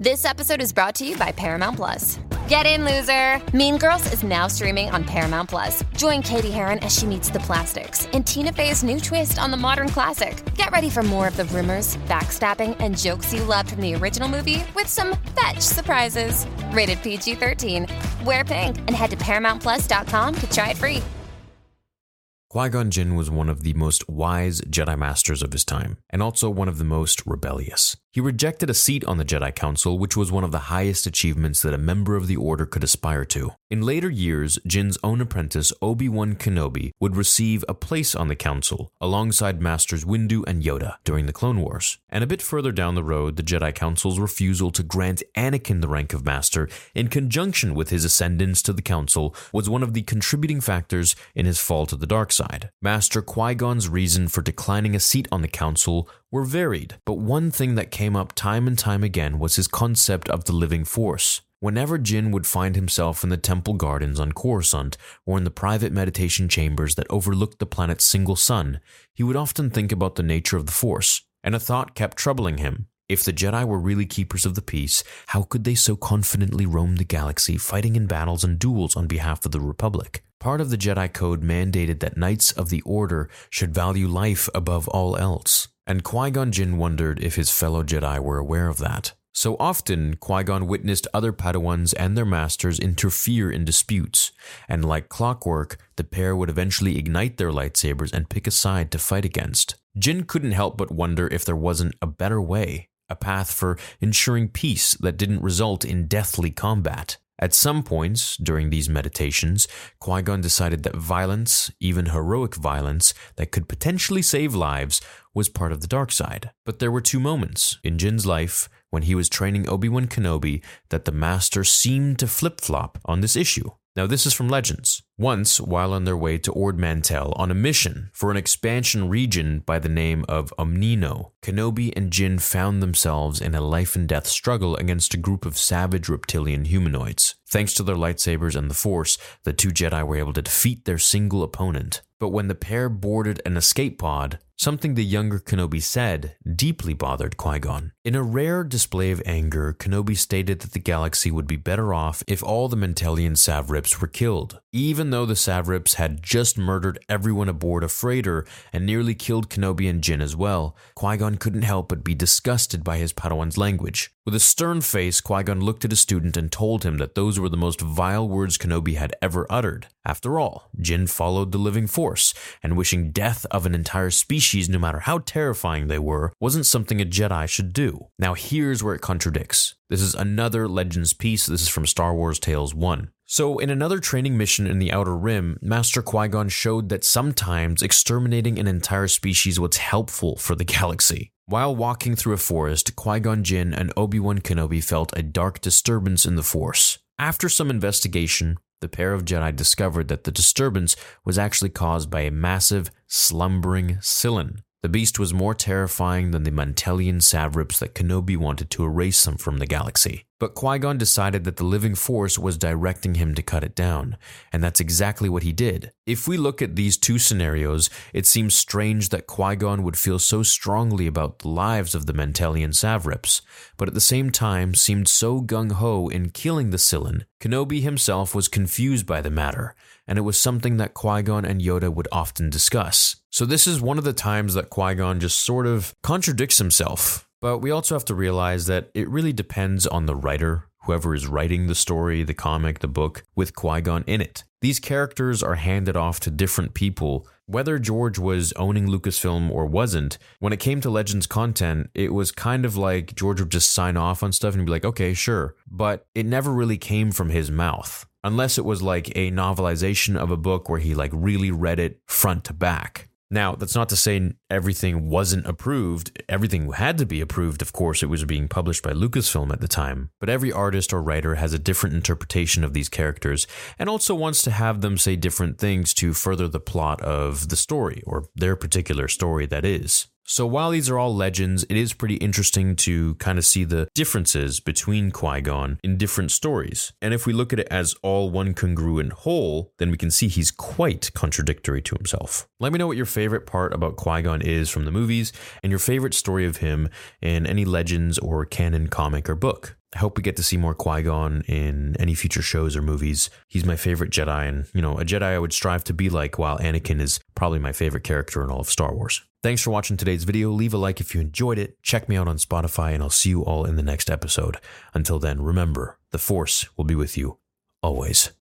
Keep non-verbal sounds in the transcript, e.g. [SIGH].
This episode is brought to you by Paramount Plus. Get in, loser! Mean Girls is now streaming on Paramount Plus. Join Cady Heron as she meets the plastics in Tina Fey's new twist on the modern classic. Get ready for more of the rumors, backstabbing, and jokes you loved from the original movie with some fetch surprises. Rated PG 13. Wear pink and head to ParamountPlus.com to try it free. Qui Gon Jinn was one of the most wise Jedi Masters of his time, and also one of the most rebellious. He rejected a seat on the Jedi Council, which was one of the highest achievements that a member of the Order could aspire to. In later years, Jinn's own apprentice, Obi Wan Kenobi, would receive a place on the Council, alongside Masters Windu and Yoda during the Clone Wars. And a bit further down the road, the Jedi Council's refusal to grant Anakin the rank of Master, in conjunction with his ascendance to the Council, was one of the contributing factors in his fall to the dark side. Master Qui Gon's reason for declining a seat on the Council were varied, but one thing that came up time and time again was his concept of the living force. Whenever Jinn would find himself in the temple gardens on Coruscant or in the private meditation chambers that overlooked the planet's single sun, he would often think about the nature of the Force, and a thought kept troubling him. If the Jedi were really keepers of the peace, how could they so confidently roam the galaxy, fighting in battles and duels on behalf of the Republic? Part of the Jedi Code mandated that Knights of the Order should value life above all else, and Qui Gon Jinn wondered if his fellow Jedi were aware of that. So often, Qui Gon witnessed other Padawans and their masters interfere in disputes, and like clockwork, the pair would eventually ignite their lightsabers and pick a side to fight against. Jinn couldn't help but wonder if there wasn't a better way, a path for ensuring peace that didn't result in deathly combat. At some points during these meditations, Qui Gon decided that violence, even heroic violence, that could potentially save lives, was part of the dark side. But there were two moments in Jinn's life when he was training Obi Wan Kenobi that the Master seemed to flip flop on this issue. Now, this is from Legends. Once, while on their way to Ord Mantell on a mission for an expansion region by the name of Omnino, Kenobi and Jinn found themselves in a life and death struggle against a group of savage reptilian humanoids. Thanks to their lightsabers and the Force, the two Jedi were able to defeat their single opponent. But when the pair boarded an escape pod, something the younger Kenobi said deeply bothered Qui Gon. In a rare display of anger, Kenobi stated that the galaxy would be better off if all the Mantellian Savrips were killed. Even though the Savrips had just murdered everyone aboard a freighter and nearly killed Kenobi and Jinn as well, Qui Gon couldn't help but be disgusted by his Padawan's language. With a stern face, Qui Gon looked at a student and told him that those were the most vile words Kenobi had ever uttered. After all, Jinn followed the living force, and wishing death of an entire species, no matter how terrifying they were, wasn't something a Jedi should do. Now, here's where it contradicts. This is another Legends piece. This is from Star Wars Tales 1. So, in another training mission in the Outer Rim, Master Qui Gon showed that sometimes exterminating an entire species was helpful for the [LAUGHS] galaxy. While walking through a forest, Qui Gon Jinn and Obi Wan Kenobi felt a dark disturbance in the Force. After some investigation, the pair of Jedi discovered that the disturbance was actually caused by a massive, slumbering Cylon. The beast was more terrifying than the Mantellian Savrips that Kenobi wanted to erase them from the galaxy. But Qui Gon decided that the living force was directing him to cut it down, and that's exactly what he did. If we look at these two scenarios, it seems strange that Qui Gon would feel so strongly about the lives of the Mantellian Savrips, but at the same time seemed so gung ho in killing the Cylon. Kenobi himself was confused by the matter, and it was something that Qui Gon and Yoda would often discuss. So, this is one of the times that Qui Gon just sort of contradicts himself. But we also have to realize that it really depends on the writer, whoever is writing the story, the comic, the book, with Qui Gon in it. These characters are handed off to different people. Whether George was owning Lucasfilm or wasn't, when it came to Legends content, it was kind of like George would just sign off on stuff and be like, okay, sure. But it never really came from his mouth unless it was like a novelization of a book where he like really read it front to back. Now, that's not to say everything wasn't approved. Everything had to be approved, of course, it was being published by Lucasfilm at the time. But every artist or writer has a different interpretation of these characters and also wants to have them say different things to further the plot of the story, or their particular story, that is. So while these are all legends, it is pretty interesting to kind of see the differences between Qui Gon in different stories. And if we look at it as all one congruent whole, then we can see he's quite contradictory to himself. Let me know what your favorite part about Qui Gon is from the movies and your favorite story of him in any legends or canon comic or book. I hope we get to see more Qui Gon in any future shows or movies. He's my favorite Jedi, and, you know, a Jedi I would strive to be like, while Anakin is probably my favorite character in all of Star Wars. Thanks for watching today's video. Leave a like if you enjoyed it. Check me out on Spotify, and I'll see you all in the next episode. Until then, remember, the Force will be with you always.